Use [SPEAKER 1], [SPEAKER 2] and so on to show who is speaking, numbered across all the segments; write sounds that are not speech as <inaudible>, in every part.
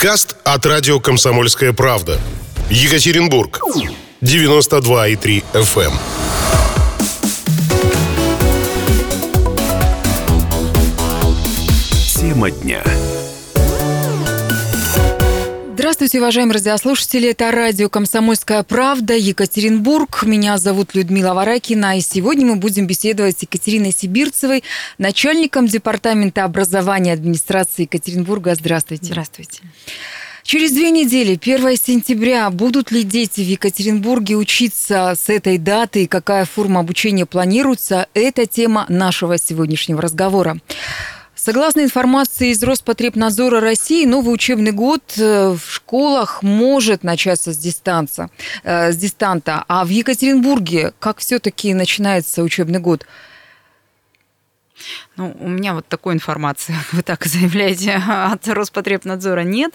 [SPEAKER 1] Подкаст от радио «Комсомольская правда». Екатеринбург. 92,3 FM.
[SPEAKER 2] Тема дня.
[SPEAKER 3] Здравствуйте, уважаемые радиослушатели. Это радио «Комсомольская правда», Екатеринбург. Меня зовут Людмила Варакина. И сегодня мы будем беседовать с Екатериной Сибирцевой, начальником Департамента образования администрации Екатеринбурга. Здравствуйте.
[SPEAKER 4] Здравствуйте.
[SPEAKER 3] Через две недели, 1 сентября, будут ли дети в Екатеринбурге учиться с этой даты и какая форма обучения планируется? Это тема нашего сегодняшнего разговора. Согласно информации из Роспотребнадзора России, новый учебный год э, в школах может начаться с дистанца, э, с дистанта. А в Екатеринбурге как все-таки начинается учебный год?
[SPEAKER 4] Ну, у меня вот такой информации, <laughs> вы так заявляете, <laughs> от Роспотребнадзора нет.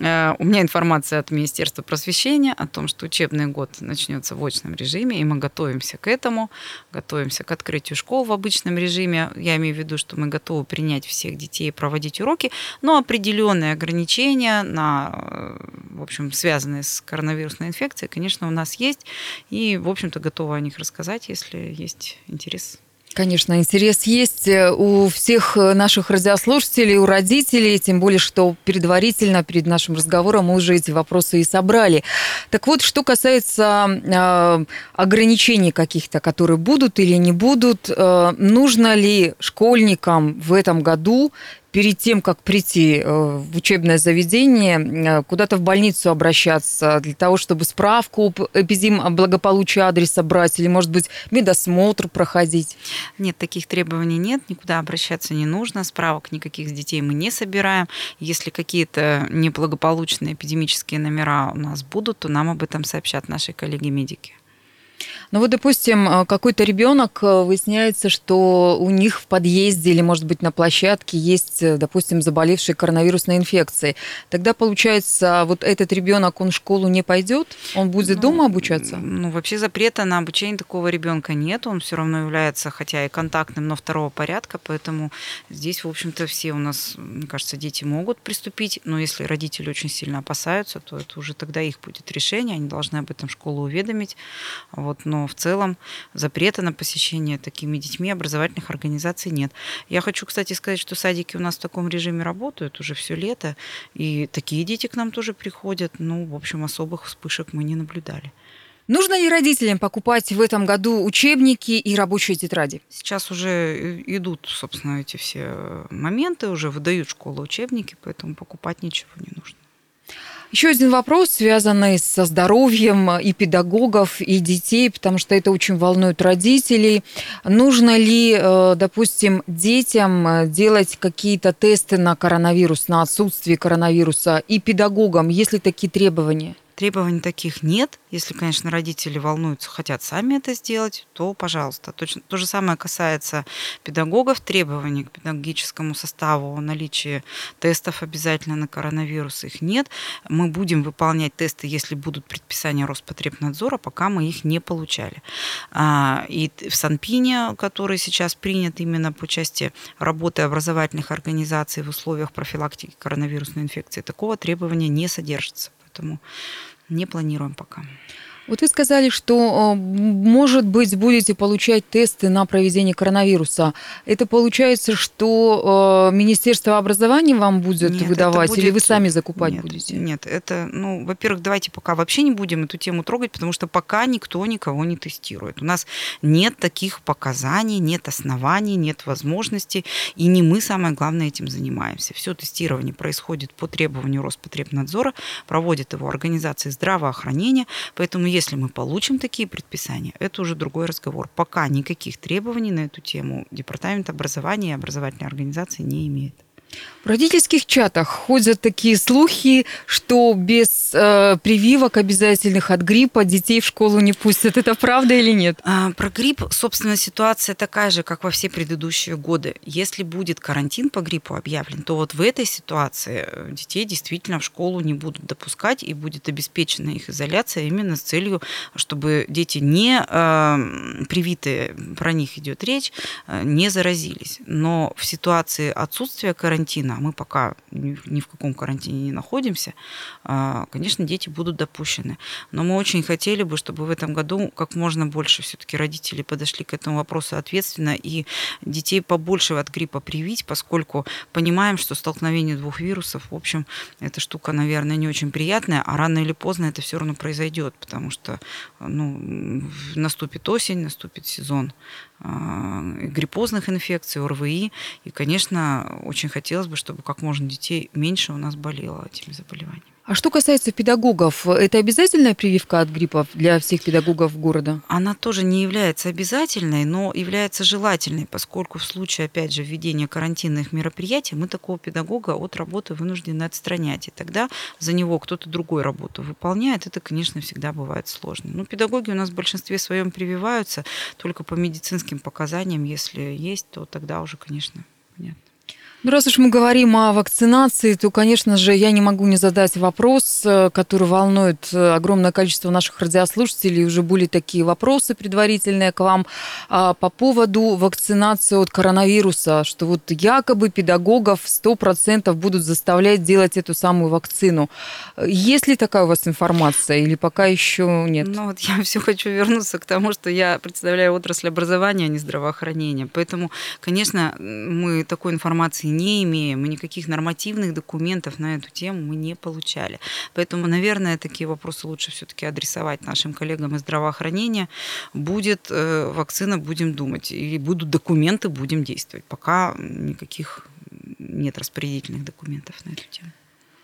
[SPEAKER 4] Э, у меня информация от Министерства просвещения о том, что учебный год начнется в очном режиме, и мы готовимся к этому, готовимся к открытию школ в обычном режиме. Я имею в виду, что мы готовы принять всех детей и проводить уроки, но определенные ограничения, на, э, в общем, связанные с коронавирусной инфекцией, конечно, у нас есть, и, в общем-то, готовы о них рассказать, если есть интерес.
[SPEAKER 3] Конечно, интерес есть э, у всех наших радиослушателей, у родителей, тем более, что предварительно перед нашим разговором мы уже эти вопросы и собрали. Так вот, что касается э, ограничений каких-то, которые будут или не будут, э, нужно ли школьникам в этом году перед тем, как прийти э, в учебное заведение, э, куда-то в больницу обращаться для того, чтобы справку эпидем благополучия адреса брать или, может быть, медосмотр проходить?
[SPEAKER 4] Нет, таких требований нет, никуда обращаться не нужно, справок никаких с детей мы не собираем. Если какие-то неблагополучные эпидемические номера у нас будут, то нам об этом сообщат наши коллеги-медики.
[SPEAKER 3] Ну вот, допустим, э, какой-то ребенок э, выясняется, что у них в подъезде или, может быть, на площадке есть, э, допустим, заболевший коронавирусной инфекцией. Тогда, получается, вот этот ребенок, он в школу не пойдет? Он будет ну, дома обучаться?
[SPEAKER 4] Ну, вообще запрета на обучение такого ребенка нет. Он все равно является, хотя и контактным, но второго порядка. Поэтому здесь, в общем-то, все у нас, мне кажется, дети могут приступить. Но если родители очень сильно опасаются, то это уже тогда их будет решение. Они должны об этом школу уведомить. Вот, но но в целом запрета на посещение такими детьми образовательных организаций нет. Я хочу, кстати, сказать, что садики у нас в таком режиме работают уже все лето, и такие дети к нам тоже приходят. Ну, в общем, особых вспышек мы не наблюдали.
[SPEAKER 3] Нужно ли родителям покупать в этом году учебники и рабочие тетради?
[SPEAKER 4] Сейчас уже идут, собственно, эти все моменты, уже выдают школы учебники, поэтому покупать ничего не нужно.
[SPEAKER 3] Еще один вопрос, связанный со здоровьем и педагогов, и детей, потому что это очень волнует родителей. Нужно ли, э, допустим, детям э, делать какие-то тесты на коронавирус, на отсутствие коронавируса, и педагогам, есть ли такие требования?
[SPEAKER 4] Требований таких нет. Если, конечно, родители волнуются, хотят сами это сделать, то, пожалуйста. Точно, то же самое касается педагогов. Требований к педагогическому составу о тестов обязательно на коронавирус их нет. Мы будем выполнять тесты, если будут предписания Роспотребнадзора, пока мы их не получали. А, и в Санпине, который сейчас принят именно по части работы образовательных организаций в условиях профилактики коронавирусной инфекции, такого требования не содержится. Поэтому не планируем пока.
[SPEAKER 3] Вот вы сказали, что, может быть, будете получать тесты на проведение коронавируса. Это получается, что Министерство образования вам будет нет, выдавать, будет... или вы сами закупать
[SPEAKER 4] нет,
[SPEAKER 3] будете?
[SPEAKER 4] Нет, это, ну, во-первых, давайте пока вообще не будем эту тему трогать, потому что пока никто никого не тестирует. У нас нет таких показаний, нет оснований, нет возможностей, и не мы, самое главное, этим занимаемся. Все тестирование происходит по требованию Роспотребнадзора, проводит его организации здравоохранения, поэтому если мы получим такие предписания, это уже другой разговор. Пока никаких требований на эту тему Департамент образования и образовательной организации не имеет.
[SPEAKER 3] В родительских чатах ходят такие слухи, что без э, прививок обязательных от гриппа детей в школу не пустят. Это правда или нет?
[SPEAKER 4] А, про грипп, собственно, ситуация такая же, как во все предыдущие годы. Если будет карантин по гриппу объявлен, то вот в этой ситуации э, детей действительно в школу не будут допускать и будет обеспечена их изоляция именно с целью, чтобы дети не э, привитые, про них идет речь, э, не заразились. Но в ситуации отсутствия карантина карантина, а мы пока ни в каком карантине не находимся, а, конечно, дети будут допущены. Но мы очень хотели бы, чтобы в этом году как можно больше все-таки родители подошли к этому вопросу ответственно и детей побольше от гриппа привить, поскольку понимаем, что столкновение двух вирусов, в общем, эта штука, наверное, не очень приятная, а рано или поздно это все равно произойдет, потому что ну, наступит осень, наступит сезон гриппозных инфекций, ОРВИ. И, конечно, очень хотелось бы, чтобы как можно детей меньше у нас болело этими заболеваниями.
[SPEAKER 3] А что касается педагогов, это обязательная прививка от гриппа для всех педагогов города?
[SPEAKER 4] Она тоже не является обязательной, но является желательной, поскольку в случае, опять же, введения карантинных мероприятий мы такого педагога от работы вынуждены отстранять. И тогда за него кто-то другой работу выполняет. Это, конечно, всегда бывает сложно. Но педагоги у нас в большинстве своем прививаются только по медицинским показаниям. Если есть, то тогда уже, конечно, понятно.
[SPEAKER 3] Ну, раз уж мы говорим о вакцинации, то, конечно же, я не могу не задать вопрос, э, который волнует э, огромное количество наших радиослушателей. Уже были такие вопросы предварительные к вам а, по поводу вакцинации от коронавируса, что вот якобы педагогов 100% будут заставлять делать эту самую вакцину. Есть ли такая у вас информация или пока еще нет?
[SPEAKER 4] Ну, вот я <laughs> все хочу вернуться к тому, что я представляю отрасль образования, а не здравоохранения. Поэтому, конечно, мы такой информации не имеем, и никаких нормативных документов на эту тему мы не получали. Поэтому, наверное, такие вопросы лучше все-таки адресовать нашим коллегам из здравоохранения. Будет э, вакцина, будем думать, и будут документы, будем действовать. Пока никаких нет распорядительных документов на эту тему.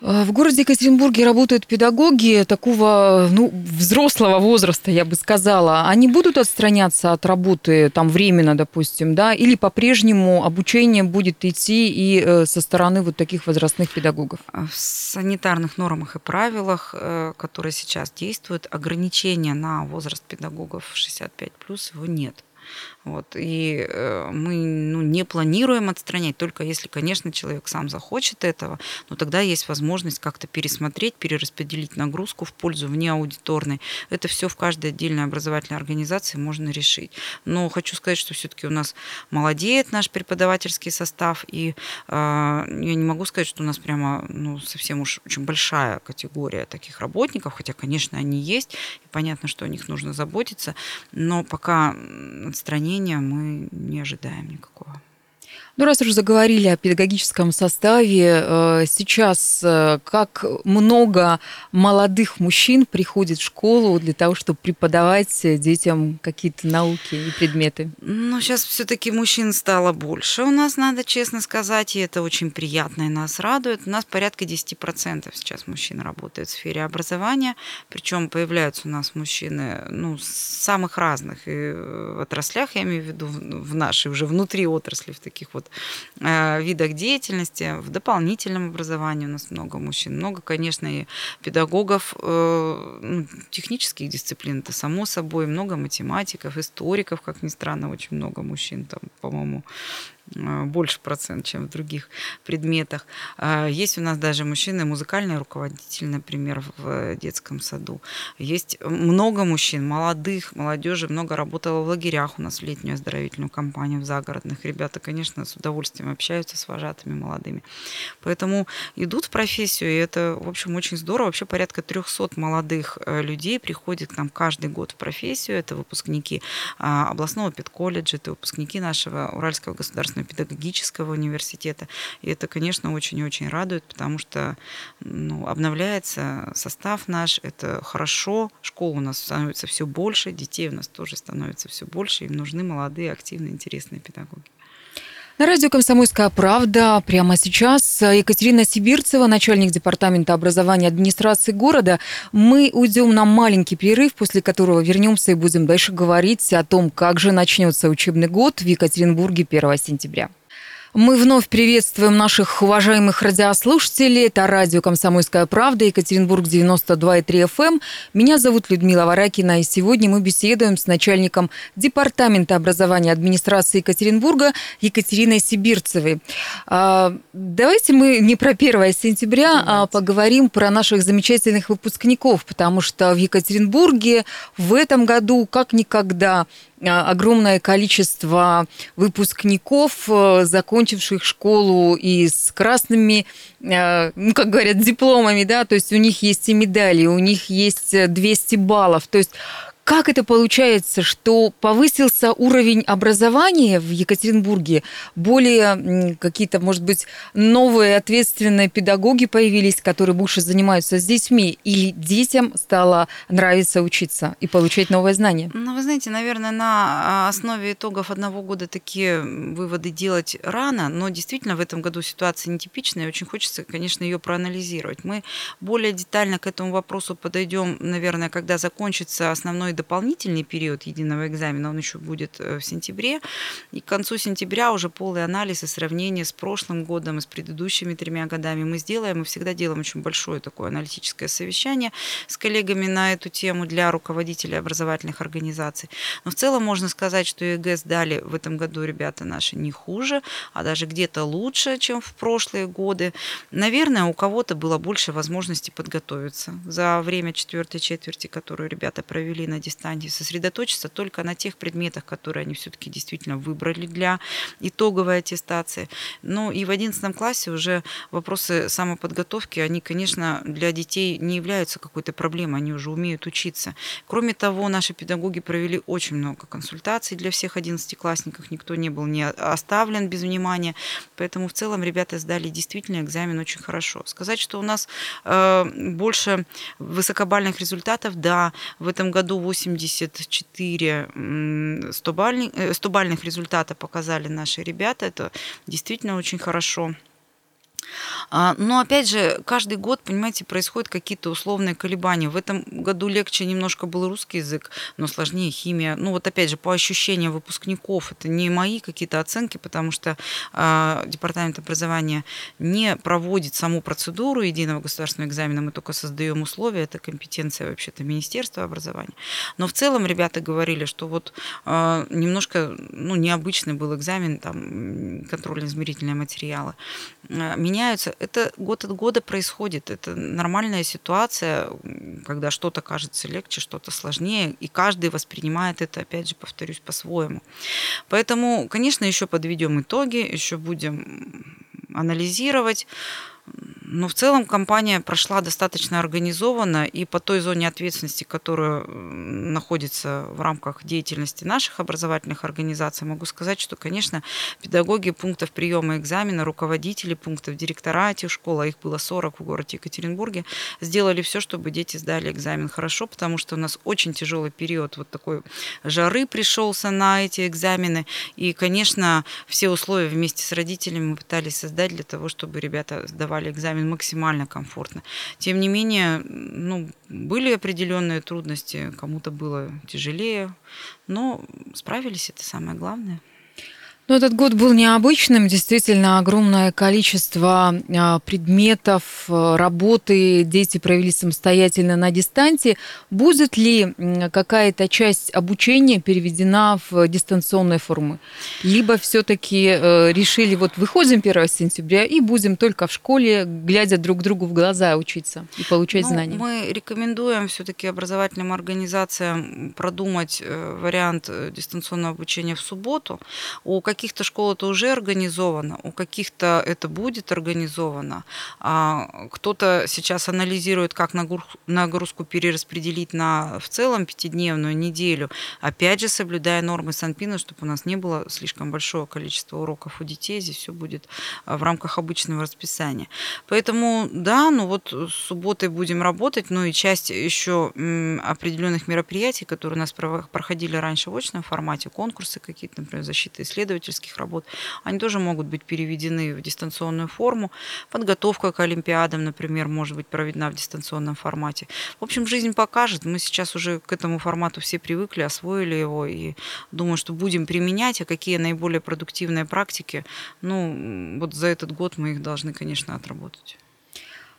[SPEAKER 3] В городе Екатеринбурге работают педагоги такого ну, взрослого возраста, я бы сказала. Они будут отстраняться от работы там временно, допустим, да, или по-прежнему обучение будет идти и э, со стороны вот таких возрастных педагогов?
[SPEAKER 4] В санитарных нормах и правилах, э, которые сейчас действуют, ограничения на возраст педагогов 65 плюс его нет. Вот. И э, мы ну, не планируем отстранять, только если, конечно, человек сам захочет этого, но тогда есть возможность как-то пересмотреть, перераспределить нагрузку в пользу вне аудиторной. Это все в каждой отдельной образовательной организации можно решить. Но хочу сказать, что все-таки у нас молодеет наш преподавательский состав, и э, я не могу сказать, что у нас прямо ну, совсем уж очень большая категория таких работников, хотя, конечно, они есть, и понятно, что о них нужно заботиться, но пока отстранение изменения мы не ожидаем никакого.
[SPEAKER 3] Ну, раз уже заговорили о педагогическом составе, э, сейчас э, как много молодых мужчин приходит в школу для того, чтобы преподавать детям какие-то науки и предметы?
[SPEAKER 4] Ну, сейчас все-таки мужчин стало больше у нас, надо честно сказать, и это очень приятно и нас радует. У нас порядка 10% сейчас мужчин работают в сфере образования, причем появляются у нас мужчины ну, самых разных и в отраслях, я имею в виду в нашей уже внутри отрасли, в таких вот вот э, видах деятельности. В дополнительном образовании у нас много мужчин. Много, конечно, и педагогов э, ну, технических дисциплин, это само собой. Много математиков, историков, как ни странно, очень много мужчин. Там, по-моему, больше процент, чем в других предметах. А, есть у нас даже мужчины, музыкальный руководитель, например, в детском саду. Есть много мужчин, молодых, молодежи, много работало в лагерях у нас в летнюю оздоровительную кампанию, в загородных. Ребята, конечно, с удовольствием общаются с вожатыми молодыми. Поэтому идут в профессию, и это, в общем, очень здорово. Вообще порядка 300 молодых э, людей приходит к нам каждый год в профессию. Это выпускники а, областного педколледжа, это выпускники нашего Уральского государственного педагогического университета. И это, конечно, очень-очень радует, потому что ну, обновляется состав наш, это хорошо, школ у нас становится все больше, детей у нас тоже становится все больше, им нужны молодые, активные, интересные педагоги.
[SPEAKER 3] На радио «Комсомольская правда» прямо сейчас Екатерина Сибирцева, начальник департамента образования администрации города. Мы уйдем на маленький перерыв, после которого вернемся и будем дальше говорить о том, как же начнется учебный год в Екатеринбурге 1 сентября. Мы вновь приветствуем наших уважаемых радиослушателей. Это радио «Комсомольская правда», Екатеринбург 92,3 FM. Эм. Меня зовут Людмила Варакина, и сегодня мы беседуем с начальником Департамента образования администрации Екатеринбурга Екатериной Сибирцевой. А, давайте мы не про 1 сентября, а Давайте. а поговорим про наших замечательных выпускников, потому что в Екатеринбурге в этом году как никогда огромное количество выпускников, э, закончивших школу и с красными, э, ну, как говорят, дипломами, да, то есть у них есть и медали, у них есть 200 баллов. То есть как это получается, что повысился уровень образования в Екатеринбурге? Более какие-то, может быть, новые ответственные педагоги появились, которые больше занимаются с детьми? Или детям стало нравиться учиться и получать новые знания?
[SPEAKER 4] Ну, вы знаете, наверное, на основе итогов одного года такие выводы делать рано, но действительно в этом году ситуация нетипичная, и очень хочется, конечно, ее проанализировать. Мы более детально к этому вопросу подойдем, наверное, когда закончится основной дополнительный период единого экзамена, он еще будет э, в сентябре. И к концу сентября уже полный анализ и сравнение с прошлым годом и с предыдущими тремя годами мы сделаем. Мы всегда делаем очень большое такое аналитическое совещание с коллегами на эту тему для руководителей образовательных организаций. Но в целом можно сказать, что ЕГЭ сдали в этом году ребята наши не хуже, а даже где-то лучше, чем в прошлые годы. Наверное, у кого-то было больше возможности подготовиться за время четвертой четверти, которую ребята провели на дистанции, сосредоточиться только на тех предметах, которые они все-таки действительно выбрали для итоговой аттестации. Ну и в 11 классе уже вопросы самоподготовки, они, конечно, для детей не являются какой-то проблемой, они уже умеют учиться. Кроме того, наши педагоги провели очень много консультаций для всех 11-классников, никто не был не оставлен без внимания, поэтому в целом ребята сдали действительно экзамен очень хорошо. Сказать, что у нас э, больше высокобальных результатов, да, в этом году 84 100-бальных, 100-бальных результата показали наши ребята. Это действительно очень хорошо. А, но опять же, каждый год, понимаете, происходят какие-то условные колебания. В этом году легче немножко был русский язык, но сложнее химия. Ну вот опять же, по ощущениям выпускников, это не мои какие-то оценки, потому что э, Департамент образования не проводит саму процедуру единого государственного экзамена, мы только создаем условия, это компетенция вообще-то Министерства образования. Но в целом ребята говорили, что вот э, немножко ну, необычный был экзамен, там контрольно-измерительные материалы. Меня меняются. Это год от года происходит. Это нормальная ситуация, когда что-то кажется легче, что-то сложнее, и каждый воспринимает это, опять же, повторюсь, по-своему. Поэтому, конечно, еще подведем итоги, еще будем анализировать. Но в целом компания прошла достаточно организованно, и по той зоне ответственности, которая находится в рамках деятельности наших образовательных организаций, могу сказать, что, конечно, педагоги пунктов приема экзамена, руководители пунктов, директора этих школ, а их было 40 в городе Екатеринбурге, сделали все, чтобы дети сдали экзамен. Хорошо, потому что у нас очень тяжелый период вот такой жары пришелся на эти экзамены, и, конечно, все условия вместе с родителями мы пытались создать для того, чтобы ребята сдавали экзамен экзамен максимально комфортно. Тем не менее, ну, были определенные трудности, кому-то было тяжелее, но справились, это самое главное.
[SPEAKER 3] Но этот год был необычным. Действительно, огромное количество а, предметов, а, работы дети провели самостоятельно на дистанции. Будет ли какая-то часть обучения переведена в дистанционные формы? Либо все-таки э, решили, вот выходим 1 сентября и будем только в школе, глядя друг другу в глаза учиться и получать ну, знания?
[SPEAKER 4] Мы рекомендуем все-таки образовательным организациям продумать э, вариант э, дистанционного обучения в субботу. У каких-то школ это уже организовано, у каких-то это будет организовано. А кто-то сейчас анализирует, как нагрузку перераспределить на в целом пятидневную неделю, опять же соблюдая нормы Санпина, чтобы у нас не было слишком большого количества уроков у детей, здесь все будет а, в рамках обычного расписания. Поэтому, да, ну вот с субботой будем работать, ну и часть еще определенных мероприятий, которые у нас проходили раньше в очном формате, конкурсы какие-то, например, защита исследователей, исследовательских работ, они тоже могут быть переведены в дистанционную форму. Подготовка к Олимпиадам, например, может быть проведена в дистанционном формате. В общем, жизнь покажет. Мы сейчас уже к этому формату все привыкли, освоили его, и думаю, что будем применять, а какие наиболее продуктивные практики, ну, вот за этот год мы их должны, конечно, отработать.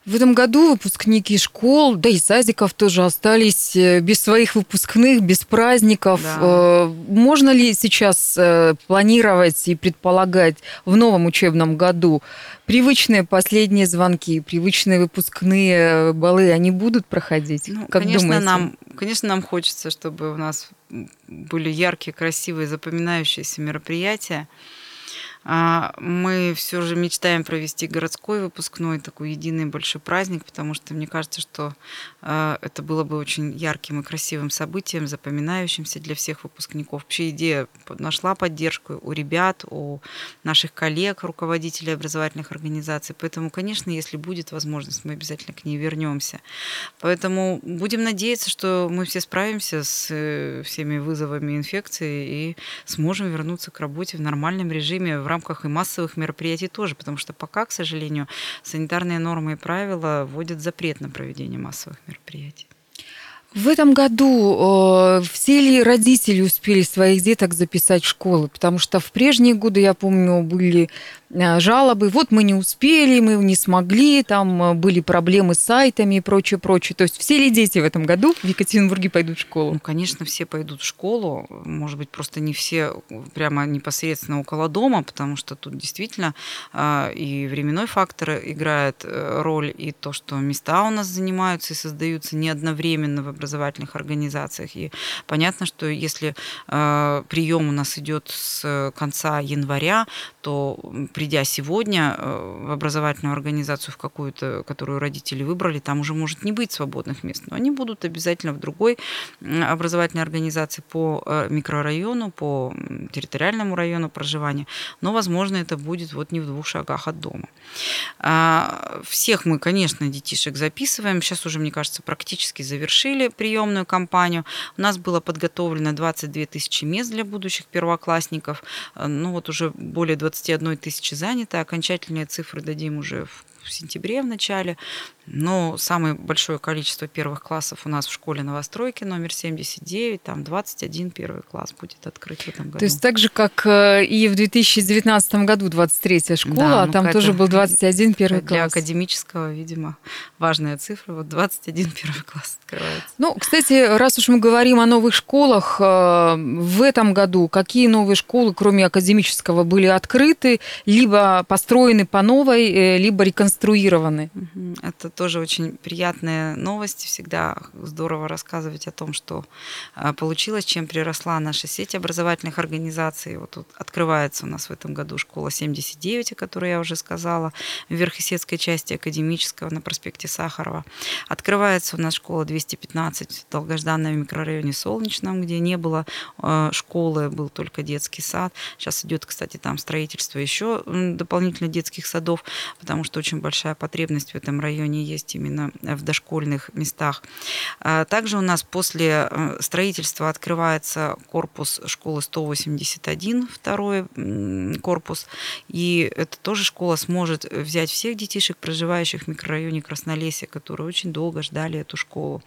[SPEAKER 3] В этом году выпускники школ, да и садиков тоже остались э, без своих выпускных, без праздников. Да. Э, можно ли сейчас э, планировать и предполагать в новом учебном году привычные последние звонки, привычные выпускные балы, они будут проходить?
[SPEAKER 4] Ну, как конечно, думаете? нам, конечно, нам хочется, чтобы у нас были яркие, красивые, запоминающиеся мероприятия. А, мы все же мечтаем провести городской выпускной, такой единый большой праздник, потому что мне кажется, что а, это было бы очень ярким и красивым событием, запоминающимся для всех выпускников. Вообще идея нашла поддержку у ребят, у наших коллег, руководителей образовательных организаций. Поэтому, конечно, если будет возможность, мы обязательно к ней вернемся. Поэтому будем надеяться, что мы все справимся с э, всеми вызовами инфекции и сможем вернуться к работе в нормальном режиме в рамках и массовых мероприятий тоже, потому что пока, к сожалению, санитарные нормы и правила вводят запрет на проведение массовых мероприятий.
[SPEAKER 3] В этом году э, все ли родители успели своих деток записать в школы? Потому что в прежние годы, я помню, были жалобы, вот мы не успели, мы не смогли, там э, были проблемы с сайтами и прочее, прочее. То есть все ли дети в этом году в Екатеринбурге пойдут в школу?
[SPEAKER 4] Ну, конечно, все пойдут в школу, может быть, просто не все прямо непосредственно около дома, потому что тут действительно э, и временной фактор играет роль, и то, что места у нас занимаются и создаются не одновременно в образовательных организациях. И понятно, что если прием у нас идет с конца января, то придя сегодня э, в образовательную организацию, в какую-то, которую родители выбрали, там уже может не быть свободных мест, но они будут обязательно в другой образовательной организации по э, микрорайону, по территориальному району проживания, но, возможно, это будет вот не в двух шагах от дома. А, всех мы, конечно, детишек записываем. Сейчас уже, мне кажется, практически завершили приемную кампанию. У нас было подготовлено 22 тысячи мест для будущих первоклассников. Э, ну вот уже более 21 тысячи занято. Окончательные цифры дадим уже в в сентябре в начале. Но самое большое количество первых классов у нас в школе новостройки номер 79, там 21 первый класс будет открыт в этом году.
[SPEAKER 3] То есть так же, как э, и в 2019 году 23-я школа, да, а ну, там тоже был 21 первый
[SPEAKER 4] для
[SPEAKER 3] класс.
[SPEAKER 4] Для академического, видимо, важная цифра. Вот 21 первый класс открывается.
[SPEAKER 3] Ну, кстати, раз уж мы говорим о новых школах, э, в этом году какие новые школы, кроме академического, были открыты, либо построены по новой, э, либо реконструированы.
[SPEAKER 4] Это тоже очень приятная новость. Всегда здорово рассказывать о том, что а, получилось, чем приросла наша сеть образовательных организаций. Вот тут открывается у нас в этом году школа 79, о которой я уже сказала, в Верхесецкой части академического на проспекте Сахарова. Открывается у нас школа 215 в долгожданном микрорайоне Солнечном, где не было а, школы, был только детский сад. Сейчас идет, кстати, там строительство еще дополнительно детских садов, потому что очень большая потребность в этом районе есть именно в дошкольных местах. А также у нас после э, строительства открывается корпус школы 181, второй корпус, и это тоже школа сможет взять всех детишек, проживающих в микрорайоне Краснолесье, которые очень долго ждали эту школу.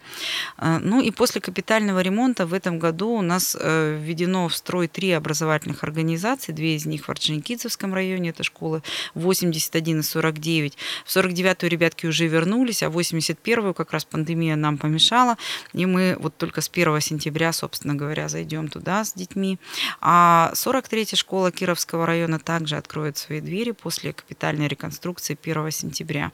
[SPEAKER 4] А, ну и после капитального ремонта в этом году у нас э, введено в строй три образовательных организации, две из них в Орджоникидзевском районе, это школы 81 и 49, в 49-ю ребятки уже вернулись, а в 81-ю как раз пандемия нам помешала, и мы вот только с 1 сентября, собственно говоря, зайдем туда с детьми. А 43-я школа Кировского района также откроет свои двери после капитальной реконструкции 1 сентября.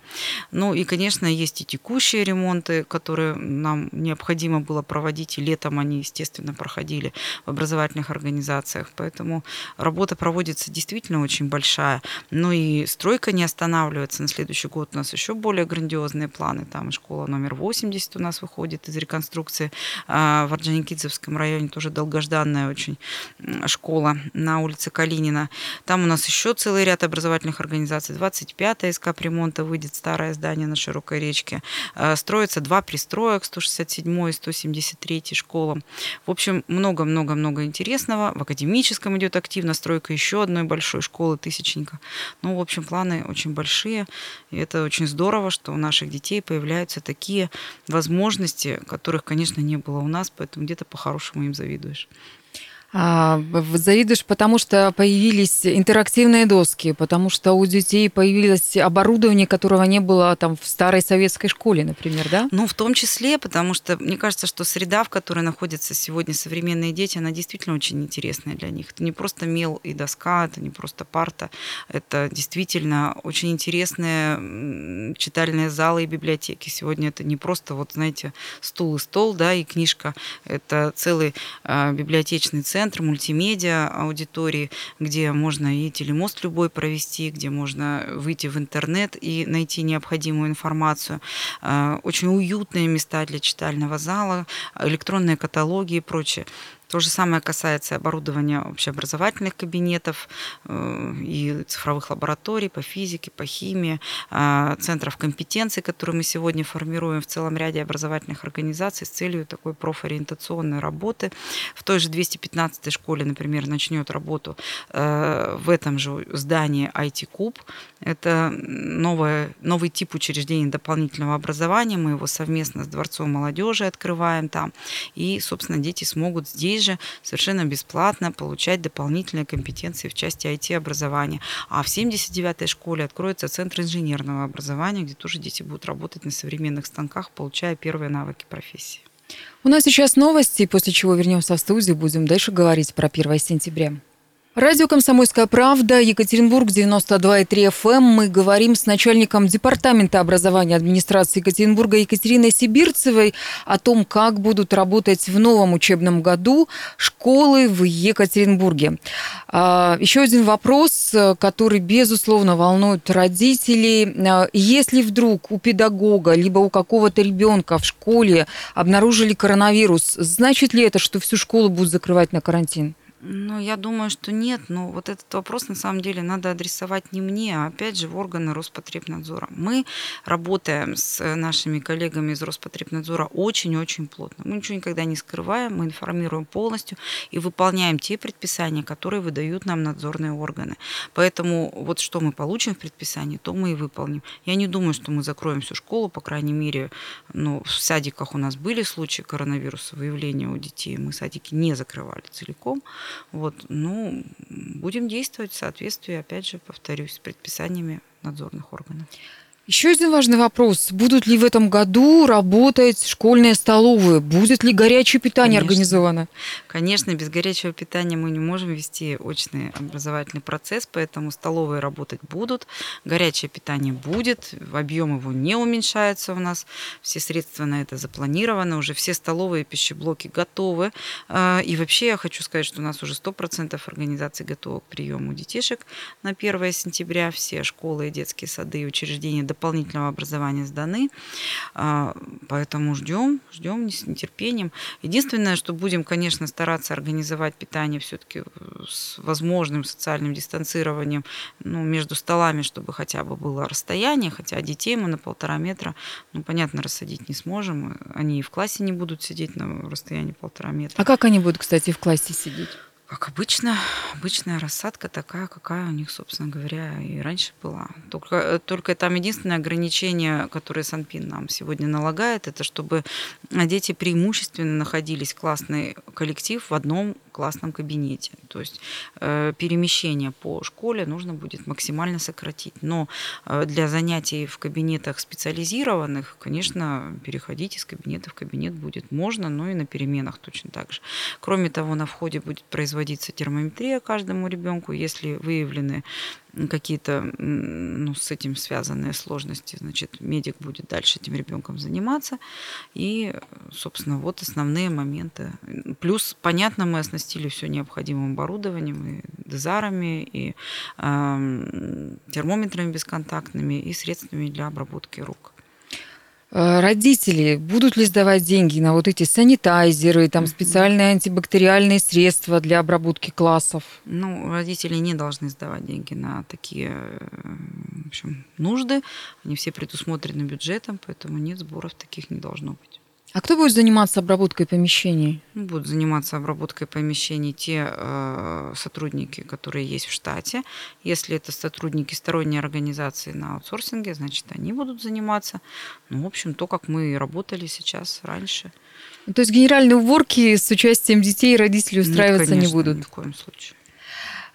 [SPEAKER 4] Ну и, конечно, есть и текущие ремонты, которые нам необходимо было проводить, и летом они, естественно, проходили в образовательных организациях, поэтому работа проводится действительно очень большая. Ну и стройка не останавливается на следующий год у нас еще более грандиозные планы. Там школа номер 80 у нас выходит из реконструкции. А в Орджоникидзевском районе тоже долгожданная очень школа на улице Калинина. Там у нас еще целый ряд образовательных организаций. 25-я из капремонта выйдет старое здание на Широкой речке. А, строится два пристроек, 167 и 173 школам. В общем, много-много-много интересного. В академическом идет активно стройка еще одной большой школы Тысячника. Ну, в общем, планы очень большие. И это очень здорово, что у наших детей появляются такие возможности, которых, конечно, не было у нас, поэтому где-то по-хорошему им завидуешь.
[SPEAKER 3] А, завидуешь, потому что появились интерактивные доски, потому что у детей появилось оборудование, которого не было там в старой советской школе, например, да?
[SPEAKER 4] Ну, в том числе, потому что мне кажется, что среда, в которой находятся сегодня современные дети, она действительно очень интересная для них. Это не просто мел и доска, это не просто парта, это действительно очень интересные читальные залы и библиотеки. Сегодня это не просто, вот знаете, стул и стол, да, и книжка, это целый э, библиотечный центр, центр мультимедиа аудитории, где можно и телемост любой провести, где можно выйти в интернет и найти необходимую информацию. Э, очень уютные места для читального зала, электронные каталоги и прочее. То же самое касается оборудования общеобразовательных кабинетов э, и цифровых лабораторий по физике, по химии, э, центров компетенций, которые мы сегодня формируем в целом ряде образовательных организаций с целью такой профориентационной работы. В той же 215-й школе, например, начнет работу э, в этом же здании IT-куб. Это новое, новый тип учреждений дополнительного образования. Мы его совместно с Дворцом молодежи открываем там. И, собственно, дети смогут здесь здесь же совершенно бесплатно получать дополнительные компетенции в части IT-образования. А в 79-й школе откроется Центр инженерного образования, где тоже дети будут работать на современных станках, получая первые навыки профессии.
[SPEAKER 3] У нас сейчас новости, после чего вернемся в студию, будем дальше говорить про 1 сентября. Радио «Комсомольская правда», Екатеринбург, 92,3 FM. Эм. Мы говорим с начальником Департамента образования администрации Екатеринбурга Екатериной Сибирцевой о том, как будут работать в новом учебном году школы в Екатеринбурге. А, еще один вопрос, который, безусловно, волнует родителей. А, если вдруг у педагога либо у какого-то ребенка в школе обнаружили коронавирус, значит ли это, что всю школу будут закрывать на карантин?
[SPEAKER 4] Ну, я думаю, что нет, но вот этот вопрос на самом деле надо адресовать не мне, а опять же в органы Роспотребнадзора. Мы работаем с нашими коллегами из Роспотребнадзора очень-очень плотно. Мы ничего никогда не скрываем, мы информируем полностью и выполняем те предписания, которые выдают нам надзорные органы. Поэтому вот что мы получим в предписании, то мы и выполним. Я не думаю, что мы закроем всю школу, по крайней мере, ну, в садиках у нас были случаи коронавируса, выявления у детей, мы садики не закрывали целиком. Вот, ну, будем действовать в соответствии, опять же, повторюсь, с предписаниями надзорных органов.
[SPEAKER 3] Еще один важный вопрос. Будут ли в этом году работать школьные столовые? Будет ли горячее питание Конечно. организовано?
[SPEAKER 4] Конечно, без горячего питания мы не можем вести очный образовательный процесс, поэтому столовые работать будут, горячее питание будет, объем его не уменьшается у нас, все средства на это запланированы, уже все столовые пищеблоки готовы. А, и вообще я хочу сказать, что у нас уже 100% организаций готовы к приему детишек на 1 сентября. Все школы, детские сады и учреждения дополнительного образования сданы. А, поэтому ждем, ждем с нетерпением. Единственное, что будем, конечно, стараться организовать питание все-таки с возможным социальным дистанцированием ну, между столами, чтобы хотя бы было расстояние, хотя детей мы на полтора метра, ну, понятно, рассадить не сможем. Они и в классе не будут сидеть на расстоянии полтора метра.
[SPEAKER 3] А как они будут, кстати, в классе сидеть?
[SPEAKER 4] Как обычно, обычная рассадка такая, какая у них, собственно говоря, и раньше была. Только, только там единственное ограничение, которое Санпин нам сегодня налагает, это чтобы дети преимущественно находились классный коллектив в одном классном кабинете. То есть э, перемещение по школе нужно будет максимально сократить. Но э, для занятий в кабинетах специализированных, конечно, переходить из кабинета в кабинет будет можно, но и на переменах точно так же. Кроме того, на входе будет производиться термометрия каждому ребенку. Если выявлены какие-то ну, с этим связанные сложности, значит, медик будет дальше этим ребенком заниматься. И, собственно, вот основные моменты. Плюс, понятно, мы оснастили все необходимым оборудованием, и дезарами, и э, термометрами бесконтактными, и средствами для обработки рук.
[SPEAKER 3] Э, родители будут ли сдавать деньги на вот эти санитайзеры, там специальные антибактериальные средства для обработки классов?
[SPEAKER 4] Ну, родители не должны сдавать деньги на такие в общем, нужды. Они все предусмотрены бюджетом, поэтому нет сборов таких не должно быть.
[SPEAKER 3] А кто будет заниматься обработкой помещений?
[SPEAKER 4] Будут заниматься обработкой помещений те э, сотрудники, которые есть в штате. Если это сотрудники сторонней организации на аутсорсинге, значит, они будут заниматься. Ну, в общем, то, как мы работали сейчас раньше.
[SPEAKER 3] То есть генеральные уборки с участием детей и родителей устраиваться
[SPEAKER 4] Нет,
[SPEAKER 3] не
[SPEAKER 4] конечно,
[SPEAKER 3] будут?
[SPEAKER 4] Ни в коем случае.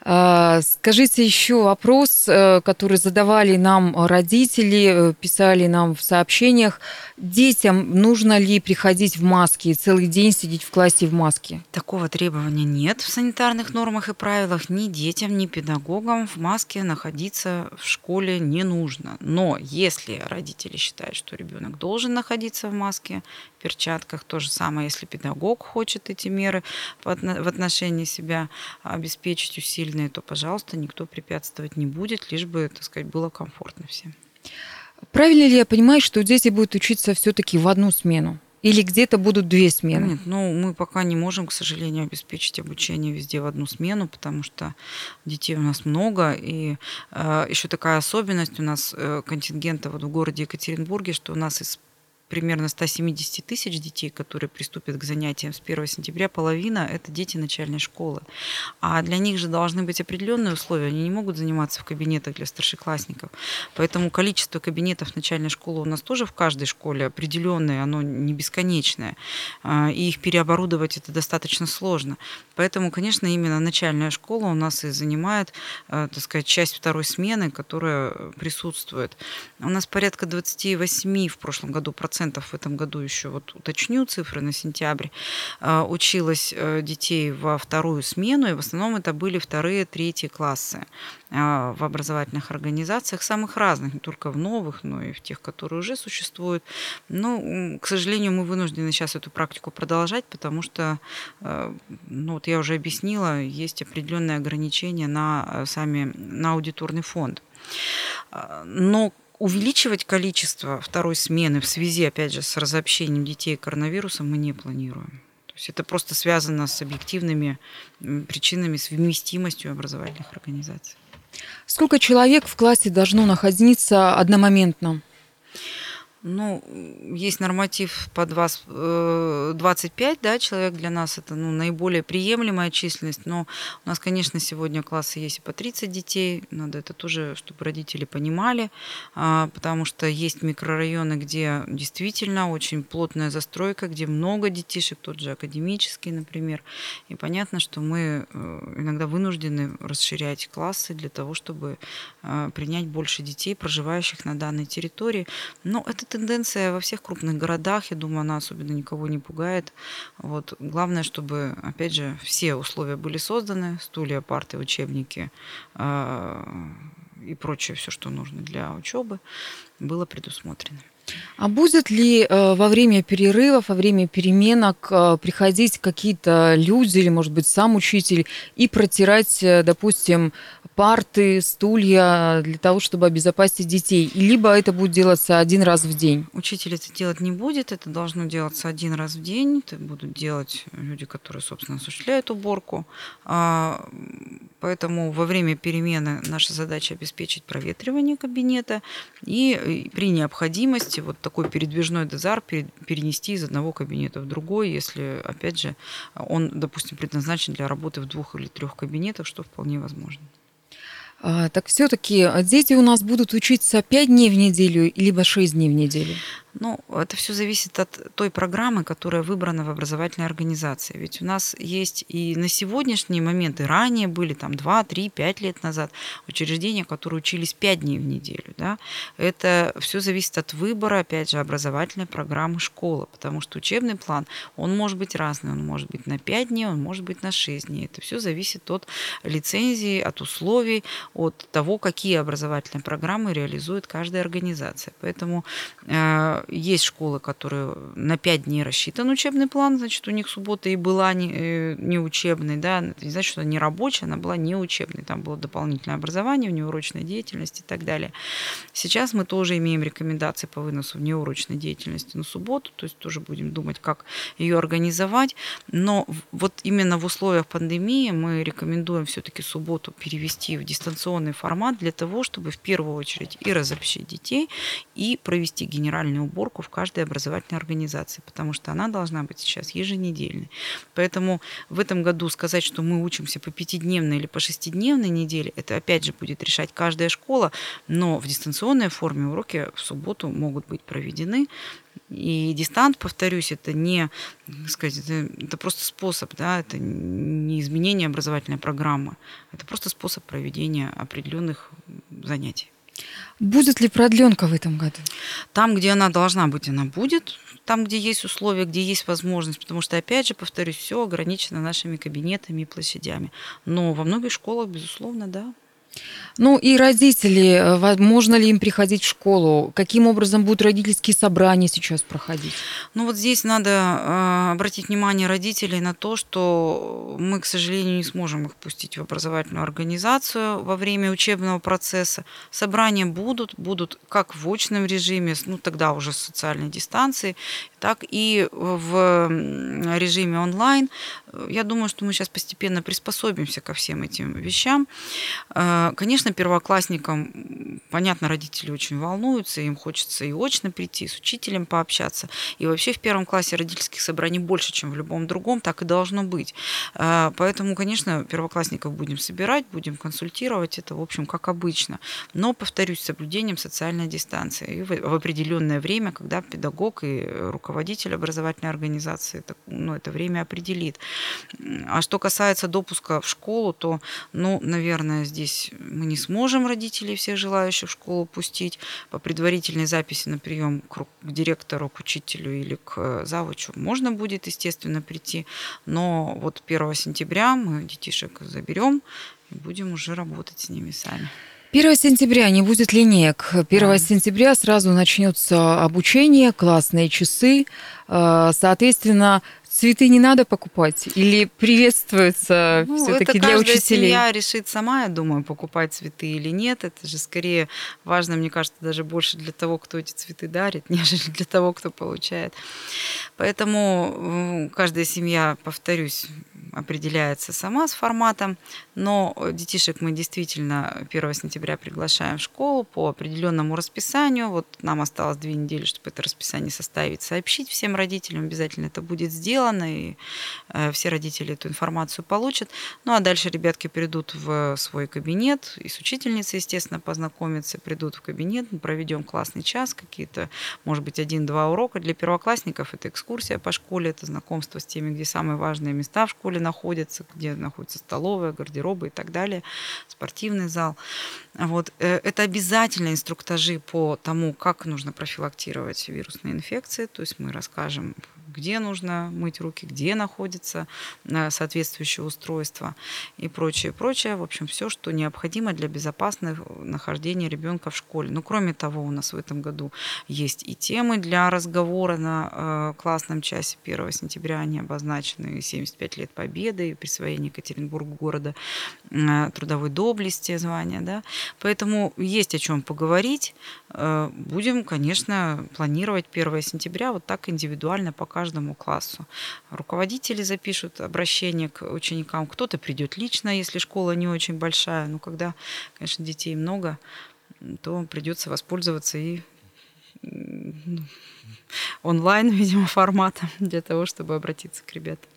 [SPEAKER 3] А, Скажите еще вопрос, э, который задавали нам родители, э, писали нам в сообщениях. Детям нужно ли приходить в маске и целый день сидеть в классе в маске?
[SPEAKER 4] Такого требования нет в санитарных нормах и правилах. Ни детям, ни педагогам в маске находиться в школе не нужно. Но если родители считают, что ребенок должен находиться в маске, перчатках, то же самое, если педагог хочет эти меры в отношении себя обеспечить усиленные, то, пожалуйста, никто препятствовать не будет, лишь бы, так сказать, было комфортно всем.
[SPEAKER 3] Правильно ли я понимаю, что дети будут учиться все-таки в одну смену? Или где-то будут две смены?
[SPEAKER 4] Нет, ну мы пока не можем, к сожалению, обеспечить обучение везде в одну смену, потому что детей у нас много. И э, еще такая особенность у нас э, контингента вот в городе Екатеринбурге, что у нас из примерно 170 тысяч детей, которые приступят к занятиям с 1 сентября, половина – это дети начальной школы. А для них же должны быть определенные условия. Они не могут заниматься в кабинетах для старшеклассников. Поэтому количество кабинетов начальной школы у нас тоже в каждой школе определенное, оно не бесконечное. А, И их переоборудовать это достаточно сложно. Поэтому, конечно, именно начальная школа у нас и занимает, э, так сказать, часть второй смены, которая присутствует. У нас порядка 28 в прошлом году процентов, в этом году еще вот уточню цифры на сентябрь, э, училось э, детей во вторую смену, и в основном это были вторые, третьи классы э, в образовательных организациях самых разных, не только в новых, но и в тех, которые уже существуют. Но, к сожалению, мы вынуждены сейчас эту практику продолжать, потому что, э, ну вот я уже объяснила, есть определенные ограничения на э, сами на аудиторный фонд. А, Но увеличивать количество второй смены в связи, опять же, с разобщением детей коронавирусом мы не планируем. То есть это просто связано с объективными причинами, с вместимостью образовательных организаций.
[SPEAKER 3] Сколько человек в классе должно находиться одномоментно?
[SPEAKER 4] Ну, есть норматив по два с- э, 25 да, человек для нас, это ну, наиболее приемлемая численность, но у нас, конечно, сегодня классы есть и по 30 детей, надо это тоже, чтобы родители понимали, а, потому что есть микрорайоны, где действительно очень плотная застройка, где много детишек, тот же академический, например, и понятно, что мы э, иногда вынуждены расширять классы для того, чтобы э, принять больше детей, проживающих на данной территории. Но это тенденция во всех крупных городах, я думаю, она особенно никого не пугает. Вот. Главное, чтобы, опять же, все условия были созданы, стулья, парты, учебники э, и прочее, все, что нужно для учебы, было предусмотрено.
[SPEAKER 3] А будет ли э, во время перерывов, во время переменок э, приходить какие-то люди или, может быть, сам учитель и протирать, э, допустим, парты, стулья для того, чтобы обезопасить детей? Либо это будет делаться один раз в день?
[SPEAKER 4] Учитель это делать не будет, это должно делаться один раз в день. Это будут делать люди, которые, собственно, осуществляют уборку. А, Поэтому во время перемены наша задача обеспечить проветривание кабинета и при необходимости вот такой передвижной пере- перенести из одного кабинета в другой, если, опять же, он, допустим, предназначен для работы в двух или трех кабинетах, что вполне возможно.
[SPEAKER 3] А, Так все-таки дети у нас будут учиться 5 дней в неделю, либо 6 дней в неделю?
[SPEAKER 4] Ну, это все зависит от той программы, которая выбрана в образовательной организации. Ведь у нас есть и на сегодняшний момент, и ранее были там 2, 3, 5 лет назад учреждения, которые учились 5 дней в неделю. Да? Это все зависит от выбора, опять же, образовательной программы школы, потому что учебный план, он может быть разный, он может быть на 5 дней, он может быть на 6 дней. Это все зависит от лицензии, от условий, от того, какие образовательные программы реализует каждая организация. Поэтому э, есть школы, которые на 5 дней рассчитан учебный план, значит, у них суббота и была не, э, не учебной, да, это не значит, что она не рабочая, она была не учебной, там было дополнительное образование, внеурочная деятельность и так далее. Сейчас мы тоже имеем рекомендации по выносу внеурочной деятельности на субботу, то есть тоже будем думать, как ее организовать, но вот именно в условиях пандемии мы рекомендуем все-таки субботу перевести в дистанционный формат для того, чтобы в первую очередь и разобщить детей, и провести генеральные уборку в каждой образовательной организации, потому что она должна быть сейчас еженедельной. Поэтому в этом году сказать, что мы учимся по пятидневной или по шестидневной неделе, это опять же будет решать каждая школа, но в дистанционной форме уроки в субботу могут быть проведены. И дистант, повторюсь, это не, сказать, это, это просто способ, да, это не изменение образовательной программы, это просто способ проведения определенных занятий.
[SPEAKER 3] Будет ли продленка в этом году?
[SPEAKER 4] Там, где она должна быть, она будет. Там, где есть условия, где есть возможность. Потому что, опять же, повторюсь, все ограничено нашими кабинетами и площадями. Но во многих школах, безусловно, да.
[SPEAKER 3] Ну и родители, э, можно ли им приходить в школу? Каким образом будут родительские собрания сейчас проходить?
[SPEAKER 4] Ну вот здесь надо э, обратить внимание родителей на то, что мы, к сожалению, не сможем их пустить в образовательную организацию во время учебного процесса. Собрания будут, будут как в очном режиме, ну тогда уже с социальной дистанцией, так и в режиме онлайн. Я думаю, что мы сейчас постепенно приспособимся ко всем этим вещам. Э, конечно, первоклассникам, понятно, родители очень волнуются, им хочется и очно прийти, с учителем пообщаться. И вообще в первом классе родительских собраний больше, чем в любом другом, так и должно быть. Э, поэтому, конечно, первоклассников будем собирать, будем консультировать, это, в общем, как обычно. Но, повторюсь, с соблюдением социальной дистанции. И в определенное время, когда педагог и руководитель образовательной организации ну, это время определит. А что касается допуска в школу, то, ну, наверное, здесь мы не сможем родителей всех желающих в школу пустить по предварительной записи на прием к, директору, к учителю или к завучу. Можно будет, естественно, прийти, но вот 1 сентября мы детишек заберем и будем уже работать с ними сами.
[SPEAKER 3] 1 сентября не будет линеек. 1 да. сентября сразу начнется обучение, классные часы. Э, соответственно, цветы не надо покупать или приветствуется ну, все-таки для учителей?
[SPEAKER 4] семья решит сама, я думаю, покупать цветы или нет. Это же скорее важно, мне кажется, даже больше для того, кто эти цветы дарит, <laughs> нежели для того, кто получает. Поэтому каждая семья, повторюсь, определяется сама с форматом, но детишек мы действительно 1 сентября приглашаем в школу по определенному расписанию. Вот нам осталось две недели, чтобы это расписание составить, сообщить всем родителям, обязательно это будет сделано, и э, все родители эту информацию получат. Ну а дальше ребятки придут в свой кабинет, и с учительницей, естественно, познакомятся, придут в кабинет, мы проведем классный час, какие-то, может быть, один-два урока. Для первоклассников это экскурсия по школе, это знакомство с теми, где самые важные места в школе находятся, где находится столовая, гардеробы и так далее, спортивный зал. Вот. Э, это обязательно инструктажи по тому, как нужно профилактировать вирусные инфекции. То есть мы расскажем где нужно мыть руки, где находится э, соответствующее устройство и прочее, прочее. В общем, все, что необходимо для безопасного нахождения ребенка в школе. Но кроме того, у нас в этом году есть и темы для разговора на э, классном часе 1 сентября. Они обозначены 75 лет Победы и присвоение Екатеринбургу города э, трудовой доблести звания. Да? Поэтому есть о чем поговорить. Будем, конечно, планировать 1 сентября вот так индивидуально пока каждому классу. Руководители запишут обращение к ученикам. Кто-то придет лично, если школа не очень большая. Но когда, конечно, детей много, то придется воспользоваться и ну, онлайн, <laughs> видимо, форматом для того, чтобы обратиться к ребятам.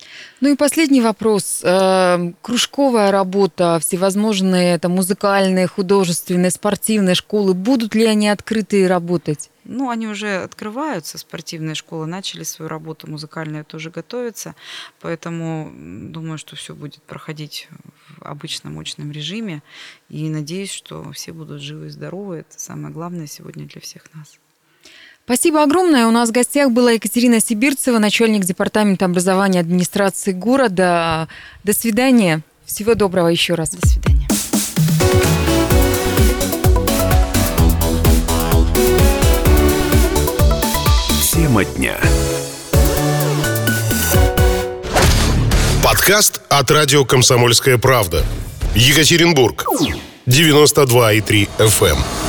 [SPEAKER 3] Ну и последний вопрос. Э, кружковая работа, всевозможные это музыкальные, художественные, спортивные школы, будут ли они открыты работать?
[SPEAKER 4] Ну, они уже открываются, спортивные школы начали свою работу, музыкальная тоже готовится, поэтому думаю, что все будет проходить в обычном очном режиме, и надеюсь, что все будут живы и здоровы. Это самое главное сегодня для всех нас.
[SPEAKER 3] Спасибо огромное. У нас в гостях была Екатерина Сибирцева, начальник департамента образования администрации города. До свидания. Всего доброго еще раз.
[SPEAKER 4] До свидания.
[SPEAKER 1] Тема дня. Подкаст от радио «Комсомольская правда». Екатеринбург. 92,3 FM.